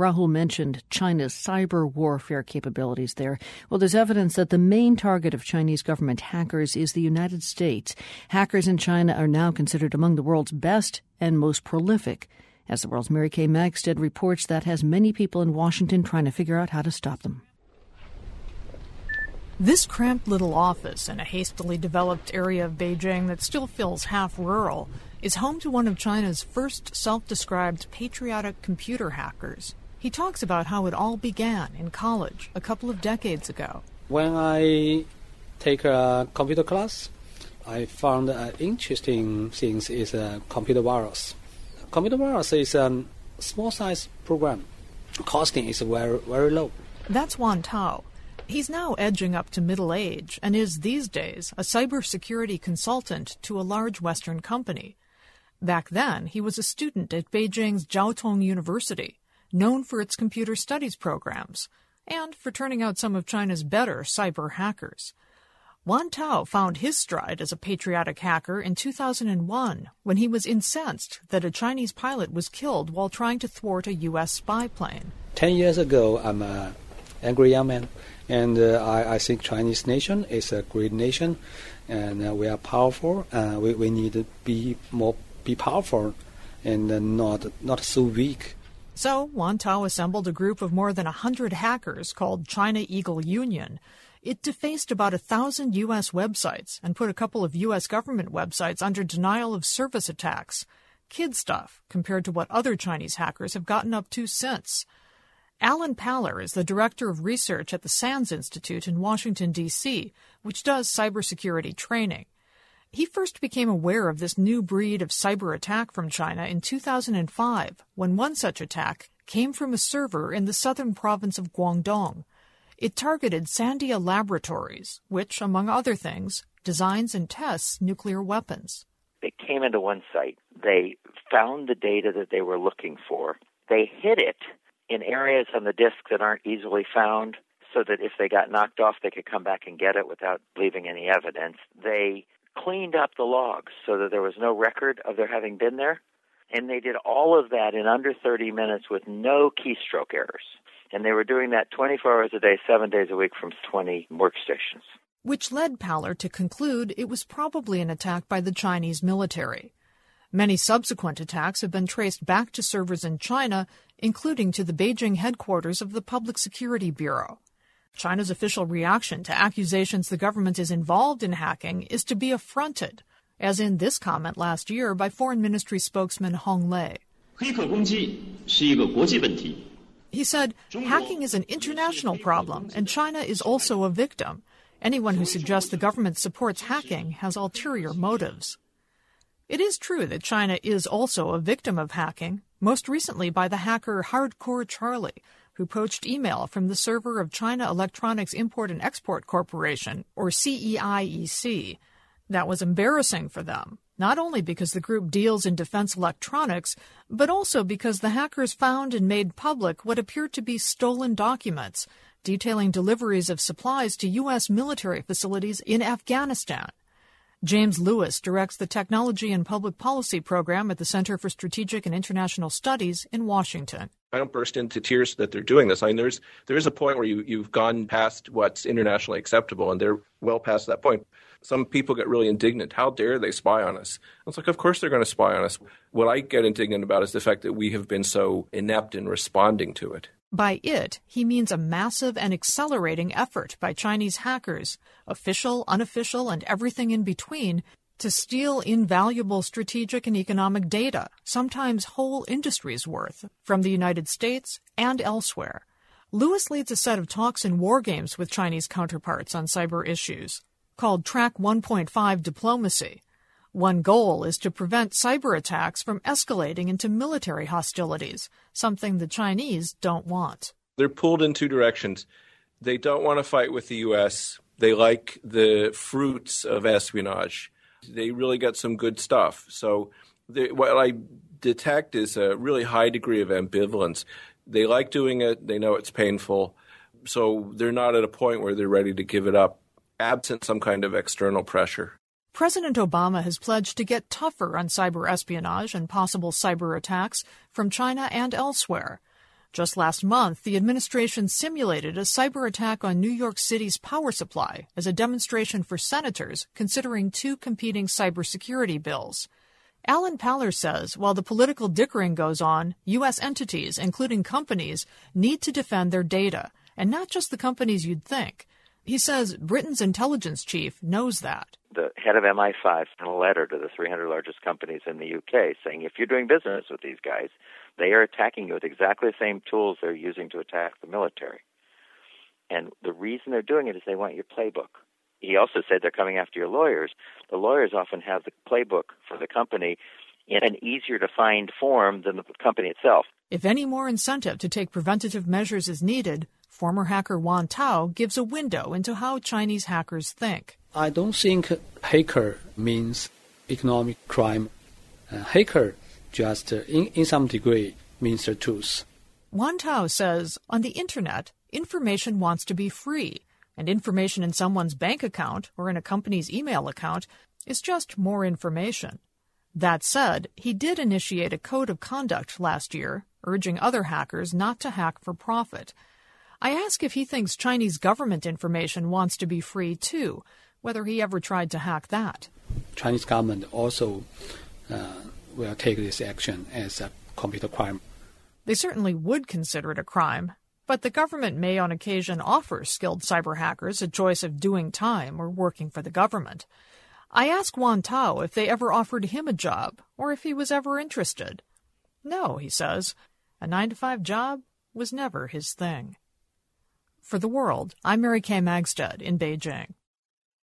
Rahul mentioned China's cyber warfare capabilities there. Well, there's evidence that the main target of Chinese government hackers is the United States. Hackers in China are now considered among the world's best and most prolific. As the world's Mary Kay Magistad reports, that has many people in Washington trying to figure out how to stop them. This cramped little office in a hastily developed area of Beijing that still feels half rural is home to one of China's first self described patriotic computer hackers. He talks about how it all began in college a couple of decades ago. When I take a computer class, I found uh, interesting things is a computer virus. Computer virus is a small size program. Costing is very very low. That's Wan Tao. He's now edging up to middle age and is these days a cybersecurity consultant to a large Western company. Back then, he was a student at Beijing's Jiao Tong University, known for its computer studies programs and for turning out some of China's better cyber hackers. Wan Tao found his stride as a patriotic hacker in 2001 when he was incensed that a Chinese pilot was killed while trying to thwart a U.S. spy plane. Ten years ago, I'm a angry young man. And uh, I, I, think Chinese nation is a great nation, and uh, we are powerful. Uh, we, we need to be more be powerful, and uh, not not so weak. So Wan Tao assembled a group of more than hundred hackers called China Eagle Union. It defaced about a thousand U.S. websites and put a couple of U.S. government websites under denial of service attacks. Kid stuff compared to what other Chinese hackers have gotten up to since. Alan Paller is the director of research at the SANS Institute in Washington, D.C., which does cybersecurity training. He first became aware of this new breed of cyber attack from China in 2005 when one such attack came from a server in the southern province of Guangdong. It targeted Sandia Laboratories, which, among other things, designs and tests nuclear weapons. They came into one site. They found the data that they were looking for. They hid it in areas on the disk that aren't easily found so that if they got knocked off, they could come back and get it without leaving any evidence. They cleaned up the logs so that there was no record of their having been there. And they did all of that in under 30 minutes with no keystroke errors. And they were doing that 24 hours a day, seven days a week from 20 workstations. Which led Paller to conclude it was probably an attack by the Chinese military. Many subsequent attacks have been traced back to servers in China, including to the Beijing headquarters of the Public Security Bureau. China's official reaction to accusations the government is involved in hacking is to be affronted, as in this comment last year by Foreign Ministry spokesman Hong Lei. He said, hacking is an international problem, and China is also a victim. Anyone who suggests the government supports hacking has ulterior motives. It is true that China is also a victim of hacking, most recently by the hacker Hardcore Charlie, who poached email from the server of China Electronics Import and Export Corporation, or CEIEC. That was embarrassing for them, not only because the group deals in defense electronics, but also because the hackers found and made public what appeared to be stolen documents detailing deliveries of supplies to U.S. military facilities in Afghanistan. James Lewis directs the Technology and Public Policy program at the Center for Strategic and International Studies in Washington. I don't burst into tears that they're doing this. I mean, there's there is a point where you you've gone past what's internationally acceptable, and they're well past that point. Some people get really indignant. How dare they spy on us? It's like, of course they're going to spy on us. What I get indignant about is the fact that we have been so inept in responding to it. By it, he means a massive and accelerating effort by Chinese hackers, official, unofficial, and everything in between, to steal invaluable strategic and economic data, sometimes whole industries worth, from the United States and elsewhere. Lewis leads a set of talks and war games with Chinese counterparts on cyber issues, called Track 1.5 Diplomacy, one goal is to prevent cyber attacks from escalating into military hostilities, something the Chinese don't want. They're pulled in two directions. They don't want to fight with the U.S., they like the fruits of espionage. They really got some good stuff. So, they, what I detect is a really high degree of ambivalence. They like doing it, they know it's painful, so they're not at a point where they're ready to give it up, absent some kind of external pressure. President Obama has pledged to get tougher on cyber espionage and possible cyber attacks from China and elsewhere. Just last month, the administration simulated a cyber attack on New York City's power supply as a demonstration for senators considering two competing cybersecurity bills. Alan Paller says while the political dickering goes on, U.S. entities, including companies, need to defend their data, and not just the companies you'd think. He says Britain's intelligence chief knows that. Head of MI5 sent a letter to the 300 largest companies in the UK saying if you're doing business with these guys, they are attacking you with exactly the same tools they're using to attack the military. And the reason they're doing it is they want your playbook. He also said they're coming after your lawyers. The lawyers often have the playbook for the company in an easier to find form than the company itself. If any more incentive to take preventative measures is needed, former hacker Wan Tao gives a window into how Chinese hackers think. I don't think hacker means economic crime. Uh, hacker just uh, in, in some degree means the truth. Wan Tao says on the internet, information wants to be free, and information in someone's bank account or in a company's email account is just more information. That said, he did initiate a code of conduct last year, urging other hackers not to hack for profit. I ask if he thinks Chinese government information wants to be free too, whether he ever tried to hack that. Chinese government also uh, will take this action as a computer crime. They certainly would consider it a crime, but the government may on occasion offer skilled cyber hackers a choice of doing time or working for the government. I asked Wan Tao if they ever offered him a job or if he was ever interested. No, he says. A nine to five job was never his thing. For the world, I'm Mary Kay Magistad in Beijing.